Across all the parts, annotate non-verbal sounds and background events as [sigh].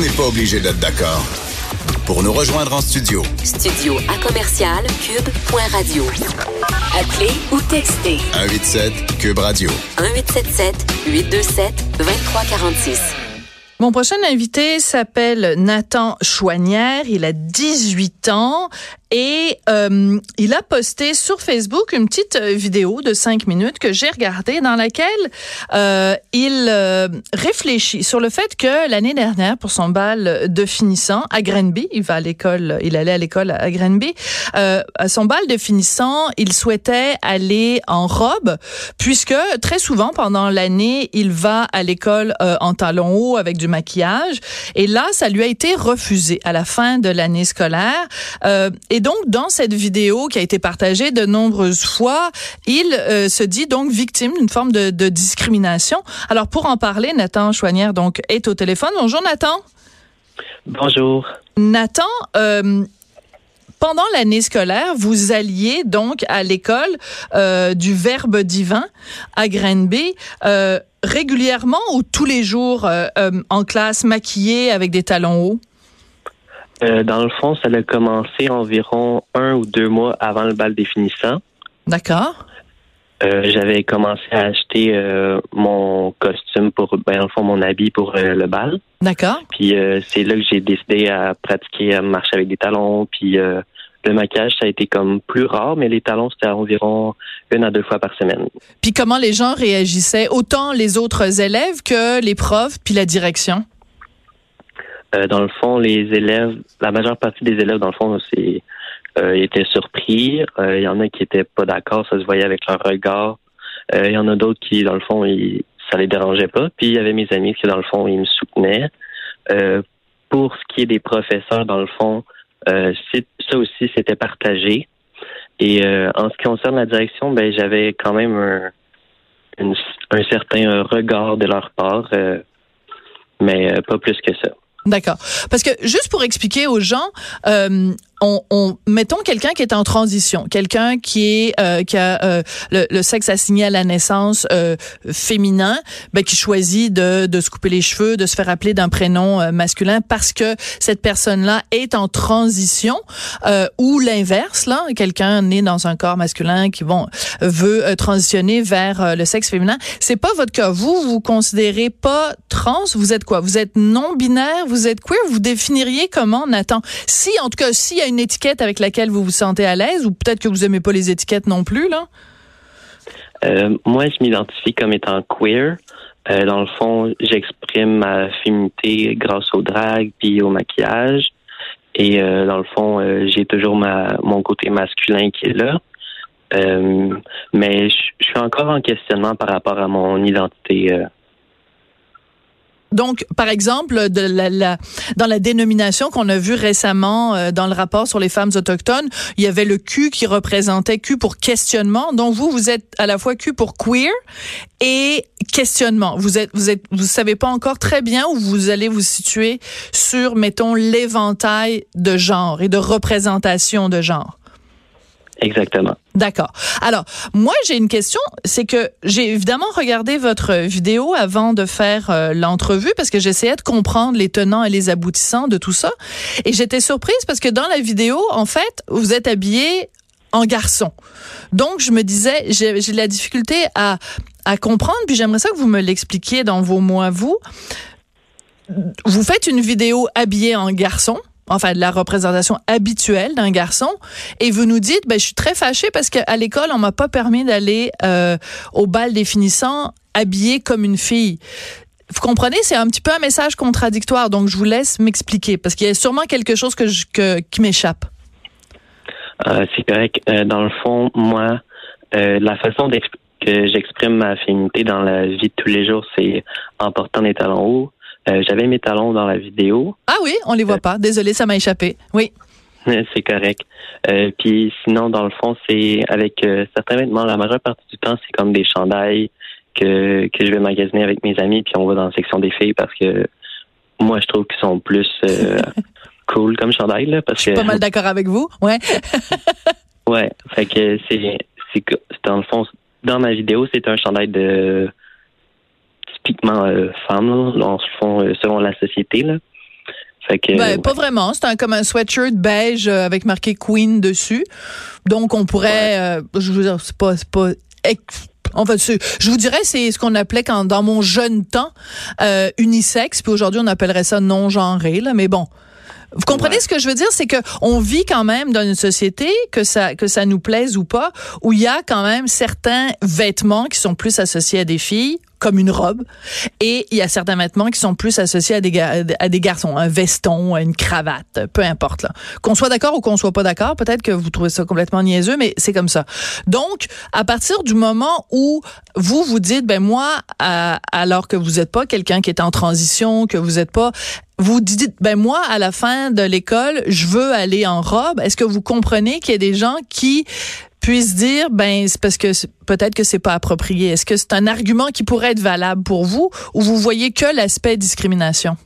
On n'est pas obligé d'être d'accord. Pour nous rejoindre en studio, Studio à commercial cube.radio. Appelez ou textez 187 Cube Radio. 1877 827 2346. Mon prochain invité s'appelle Nathan Chouanière. Il a 18 ans et euh, il a posté sur Facebook une petite euh, vidéo de cinq minutes que j'ai regardée dans laquelle euh, il euh, réfléchit sur le fait que l'année dernière, pour son bal de finissant à Grenby, il va à l'école, il allait à l'école à Grenby, euh, à son bal de finissant, il souhaitait aller en robe puisque très souvent pendant l'année, il va à l'école en talons hauts avec du maquillage et là, ça lui a été refusé à la fin de l'année scolaire. Euh, et donc, dans cette vidéo qui a été partagée de nombreuses fois, il euh, se dit donc victime d'une forme de, de discrimination. Alors, pour en parler, Nathan Chouanière donc est au téléphone. Bonjour, Nathan. Bonjour. Nathan, euh, pendant l'année scolaire, vous alliez donc à l'école euh, du Verbe divin à Grenby. Euh, régulièrement ou tous les jours euh, euh, en classe maquillé avec des talons hauts? Euh, dans le fond, ça a commencé environ un ou deux mois avant le bal définissant. D'accord. Euh, J'avais commencé à acheter mon costume pour, ben, dans le fond, mon habit pour le bal. D'accord. Puis c'est là que j'ai décidé à pratiquer, à marcher avec des talons. Puis le maquillage, ça a été comme plus rare, mais les talons, c'était environ une à deux fois par semaine. Puis comment les gens réagissaient, autant les autres élèves que les profs, puis la direction? Euh, dans le fond, les élèves, la majeure partie des élèves, dans le fond, c'est euh, étaient surpris. Euh, Il y en a qui étaient pas d'accord, ça se voyait avec leur regard. Euh, Il y en a d'autres qui, dans le fond, ils, ça les dérangeait pas. Puis il y avait mes amis qui, dans le fond, ils me soutenaient. Euh, pour ce qui est des professeurs, dans le fond, ça aussi, c'était partagé. Et euh, en ce qui concerne la direction, ben j'avais quand même un, un certain euh, regard de leur part, euh, mais euh, pas plus que ça. D'accord. Parce que juste pour expliquer aux gens, euh, on, on mettons quelqu'un qui est en transition, quelqu'un qui est euh, qui a euh, le, le sexe assigné à la naissance euh, féminin, ben, qui choisit de, de se couper les cheveux, de se faire appeler d'un prénom euh, masculin parce que cette personne-là est en transition, euh, ou l'inverse, là, quelqu'un né dans un corps masculin qui bon veut euh, transitionner vers le sexe féminin. C'est pas votre cas. Vous vous considérez pas trans? Vous êtes quoi? Vous êtes non binaire. Vous êtes queer? Vous définiriez comment, Nathan? Si, en tout cas, s'il y a une étiquette avec laquelle vous vous sentez à l'aise, ou peut-être que vous aimez pas les étiquettes non plus, là? Euh, moi, je m'identifie comme étant queer. Euh, dans le fond, j'exprime ma féminité grâce au drag puis au maquillage. Et euh, dans le fond, j'ai toujours ma mon côté masculin qui est là. Mais je suis encore en questionnement par rapport à mon identité. Donc, par exemple, de la, la- dans la dénomination qu'on a vue récemment euh, dans le rapport sur les femmes autochtones, il y avait le Q qui représentait Q pour questionnement. Donc, vous, vous êtes à la fois Q pour queer et questionnement. Vous êtes, vous êtes, vous savez pas encore très bien où vous allez vous situer sur, mettons, l'éventail de genre et de représentation de genre. Exactement. D'accord. Alors, moi, j'ai une question, c'est que j'ai évidemment regardé votre vidéo avant de faire euh, l'entrevue parce que j'essayais de comprendre les tenants et les aboutissants de tout ça. Et j'étais surprise parce que dans la vidéo, en fait, vous êtes habillé en garçon. Donc, je me disais, j'ai de la difficulté à, à comprendre, puis j'aimerais ça que vous me l'expliquiez dans vos mots à vous. Vous faites une vidéo habillée en garçon, enfin de la représentation habituelle d'un garçon, et vous nous dites, ben je suis très fâchée parce qu'à l'école on m'a pas permis d'aller euh, au bal des finissants comme une fille. Vous comprenez, c'est un petit peu un message contradictoire, donc je vous laisse m'expliquer parce qu'il y a sûrement quelque chose que que, qui m'échappe. Euh, c'est correct. Euh, dans le fond, moi, la façon que j'exprime ma féminité dans la vie de tous les jours, c'est en portant des talons hauts, Euh, j'avais mes talons dans la vidéo. Ah oui, on les voit pas. Désolé, ça m'a échappé. Oui. [laughs] c'est correct. Euh, puis sinon, dans le fond, c'est avec euh, certains vêtements, la majeure partie du temps, c'est comme des chandails que, que je vais magasiner avec mes amis, puis on va dans la section des filles parce que moi, je trouve qu'ils sont plus [laughs] cool comme chandail, là, parce je suis pas mal d'accord avec vous, ouais. [laughs] ouais, fait que c'est, c'est, dans le fond, dans ma vidéo, c'est un chandail de typiquement euh, femme, dans le fond, euh, selon la société, là. Fait que, ben, pas vraiment. C'est un, comme un sweatshirt beige euh, avec marqué Queen dessus. Donc, on pourrait, je veux dire, c'est pas, c'est pas en fait, je vous dirais, c'est ce qu'on appelait quand dans mon jeune temps euh, unisexe, puis aujourd'hui on appellerait ça non genré. Là, mais bon, vous comprenez ce que je veux dire, c'est que on vit quand même dans une société que ça que ça nous plaise ou pas, où il y a quand même certains vêtements qui sont plus associés à des filles, comme une robe. Et il y a certains vêtements qui sont plus associés à des, à des garçons, un veston, une cravate, peu importe. Qu'on soit d'accord ou qu'on soit pas d'accord, peut-être que vous trouvez ça complètement niaiseux, mais c'est comme ça. Donc, à partir du moment où vous vous dites, ben moi, alors que vous n'êtes pas quelqu'un qui est en transition, que vous n'êtes pas vous dites, ben moi, à la fin de l'école, je veux aller en robe. Est-ce que vous comprenez qu'il y a des gens qui puissent dire, ben c'est parce que peut-être que c'est pas approprié. Est-ce que c'est un argument qui pourrait être valable pour vous, ou vous voyez que l'aspect discrimination?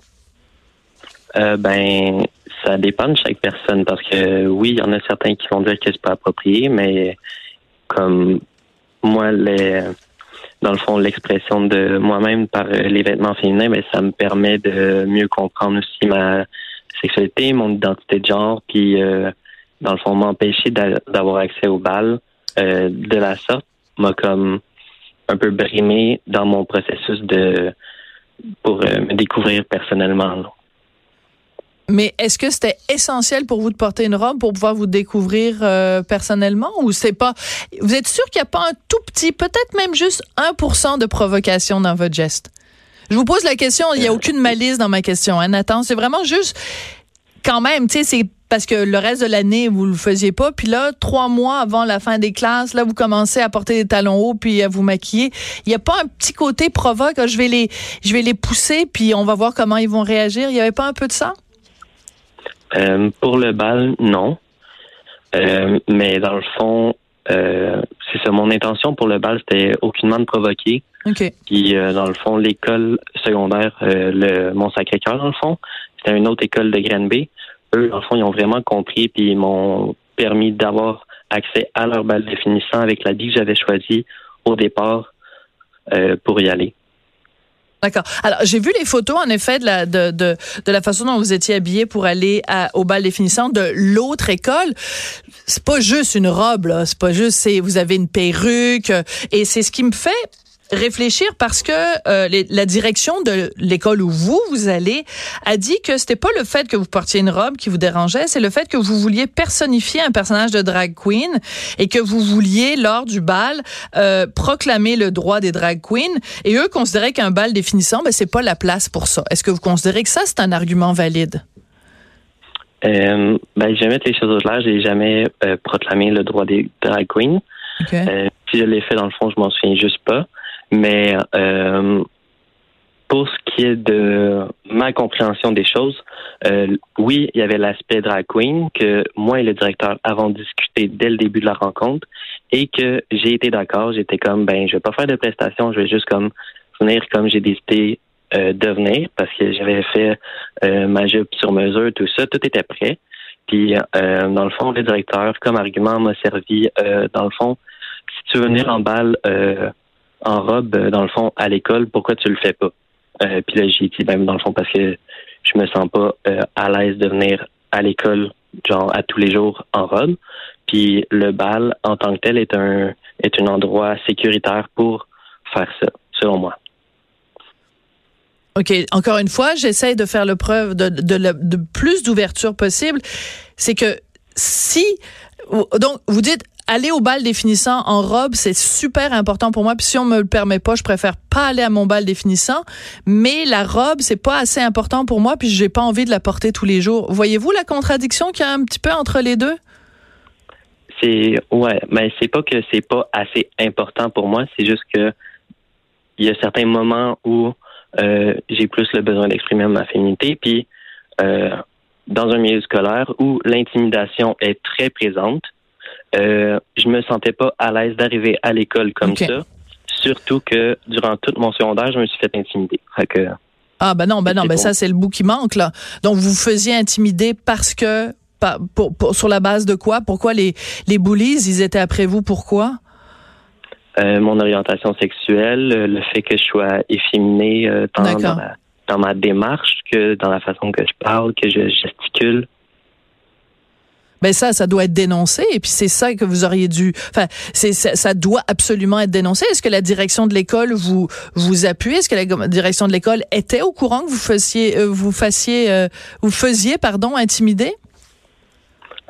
Euh, ben, ça dépend de chaque personne parce que oui, il y en a certains qui vont dire que c'est pas approprié, mais comme moi, les dans le fond, l'expression de moi-même par euh, les vêtements féminins, mais ben, ça me permet de mieux comprendre aussi ma sexualité, mon identité de genre, puis euh, dans le fond, m'empêcher d'avoir accès au bal euh, de la sorte m'a comme un peu brimé dans mon processus de pour me découvrir personnellement. Mais est-ce que c'était essentiel pour vous de porter une robe pour pouvoir vous découvrir euh, personnellement ou c'est pas Vous êtes sûr qu'il n'y a pas un tout petit, peut-être même juste 1% de provocation dans votre geste? Je vous pose la question, il n'y a euh. aucune malice dans ma question, hein, Nathan. C'est vraiment juste quand même, tu sais, c'est parce que le reste de l'année, vous le faisiez pas. Puis là, trois mois avant la fin des classes, là, vous commencez à porter des talons hauts puis à vous maquiller. Il n'y a pas un petit côté provoque, je vais les, je vais les pousser puis on va voir comment ils vont réagir. Il n'y avait pas un peu de ça? Euh, pour le bal, non. Euh, mais dans le fond, euh, c'est ça. Mon intention pour le bal, c'était aucunement de provoquer. Puis dans le fond, l'école secondaire, le Mont Sacré-Cœur, dans le fond, c'était une autre école de Granby. Eux, fond, ils ont vraiment compris puis ils m'ont permis d'avoir accès à leur bal définissant avec la vie que j'avais choisie au départ pour y aller. D'accord. Alors, j'ai vu les photos, en effet, de la, de, de, de façon dont vous étiez habillé pour aller au bal définissant de l'autre école. C'est pas juste une robe. C'est pas juste, c'est, vous avez une perruque. Et c'est ce qui me fait réfléchir parce que euh, la direction de l'école où vous vous allez a dit que c'était pas le fait que vous portiez une robe qui vous dérangeait, c'est le fait que vous vouliez personnifier un personnage de drag queen et que vous vouliez lors du bal euh, proclamer le droit des drag queens et eux considéraient qu'un bal définissant ben c'est pas la place pour ça. Est-ce que vous considérez que ça c'est un argument valide? Euh, ben, je vais mettre les choses au clair. J'ai jamais euh, proclamé le droit des drag queens. si je l'ai fait, dans le fond, je m'en souviens juste pas. Mais euh, pour ce qui est de ma compréhension des choses, euh, oui, il y avait l'aspect drag queen que moi et le directeur avons discuté dès le début de la rencontre et que j'ai été d'accord. J'étais comme, ben, je vais pas faire de prestations, je vais juste comme venir comme j'ai décidé euh, de venir parce que j'avais fait euh, ma jupe sur mesure, tout ça, tout était prêt. Puis, euh, dans le fond, le directeur, comme argument, m'a servi, dans le fond, si tu veux venir en balle, en robe, euh, dans le fond, à l'école, pourquoi tu le fais pas? Euh, puis là, j'ai dit, ben, dans le fond, parce que je me sens pas euh, à l'aise de venir à l'école, genre, à tous les jours en robe. Puis le bal, en tant que tel, est un, est un endroit sécuritaire pour faire ça, selon moi. OK. Encore une fois, j'essaie de faire le preuve de, de, de plus d'ouverture possible. C'est que si, donc, vous dites, aller au bal définissant en robe, c'est super important pour moi. Puis si on me le permet pas, je préfère pas aller à mon bal définissant. Mais la robe, c'est pas assez important pour moi, puis j'ai pas envie de la porter tous les jours. Voyez-vous la contradiction qu'il y a un petit peu entre les deux? C'est ouais, mais c'est pas que c'est pas assez important pour moi, c'est juste que il y a certains moments où euh, j'ai plus le besoin d'exprimer ma féminité. Puis, euh, dans un milieu scolaire où l'intimidation est très présente, euh, je me sentais pas à l'aise d'arriver à l'école comme ça. Surtout que durant tout mon secondaire, je me suis fait intimider. Fait que, Ah ben non, ben non, ben bon. ça c'est le bout qui manque là. Donc vous faisiez intimider parce que pour, pour- sur la base de quoi? Pourquoi les les bullies ils étaient après vous Pourquoi? Euh, mon orientation sexuelle, euh, le fait que je sois efféminé euh, tant D'accord. dans ma, dans ma démarche que dans la façon que je parle, que je gesticule. Ben ça, ça doit être dénoncé et puis c'est ça que vous auriez dû. Enfin, ça, doit absolument être dénoncé. Est-ce que la direction de l'école vous vous appuie? Est-ce que la direction de l'école était au courant que vous faisiez euh, vous fassiez euh, vous faisiez pardon intimider?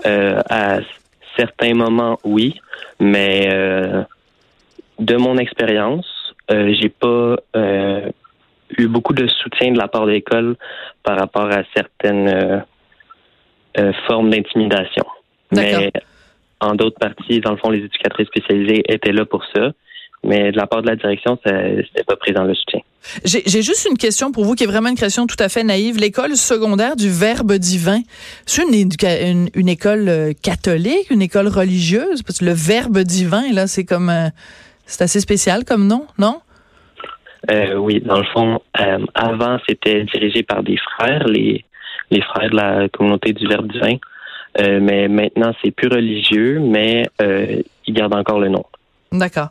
Euh, à certains moments, oui, mais de mon expérience, j'ai pas eu beaucoup de soutien de la part de l'école par rapport à certaines euh, formes d'intimidation. Mais en d'autres parties, dans le fond, les éducatrices spécialisées étaient là pour ça. Mais de la part de la direction, ça n'était pas présent le soutien. J'ai juste une question pour vous qui est vraiment une question tout à fait naïve. L'école secondaire du Verbe divin, c'est une, éduca- une, une école euh, catholique, une école religieuse? Parce que le Verbe divin, là, c'est comme euh, c'est assez spécial comme nom, non? Euh, oui, dans le fond, euh, avant, c'était dirigé par des frères, les, les frères de la communauté du Verbe divin. Euh, mais maintenant, c'est plus religieux, mais euh, ils gardent encore le nom. D'accord.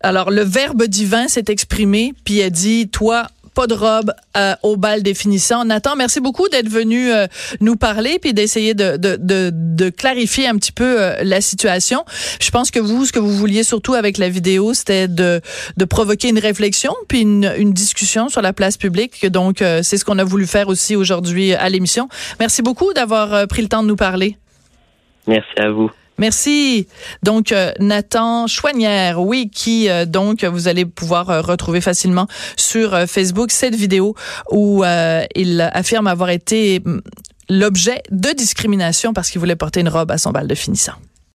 Alors, le Verbe divin s'est exprimé, puis a dit, toi, pas de robe euh, au bal définissant. Nathan, merci beaucoup d'être venu euh, nous parler puis d'essayer de, de, de, de clarifier un petit peu euh, la situation. Je pense que vous, ce que vous vouliez surtout avec la vidéo, c'était de, de provoquer une réflexion puis une, une discussion sur la place publique. Donc, euh, c'est ce qu'on a voulu faire aussi aujourd'hui à l'émission. Merci beaucoup d'avoir euh, pris le temps de nous parler. Merci à vous. Merci. Donc euh, Nathan Chouanière, oui, qui euh, donc vous allez pouvoir euh, retrouver facilement sur Facebook cette vidéo où il affirme avoir été mm, l'objet de discrimination parce qu'il voulait porter une robe à son bal de finissant.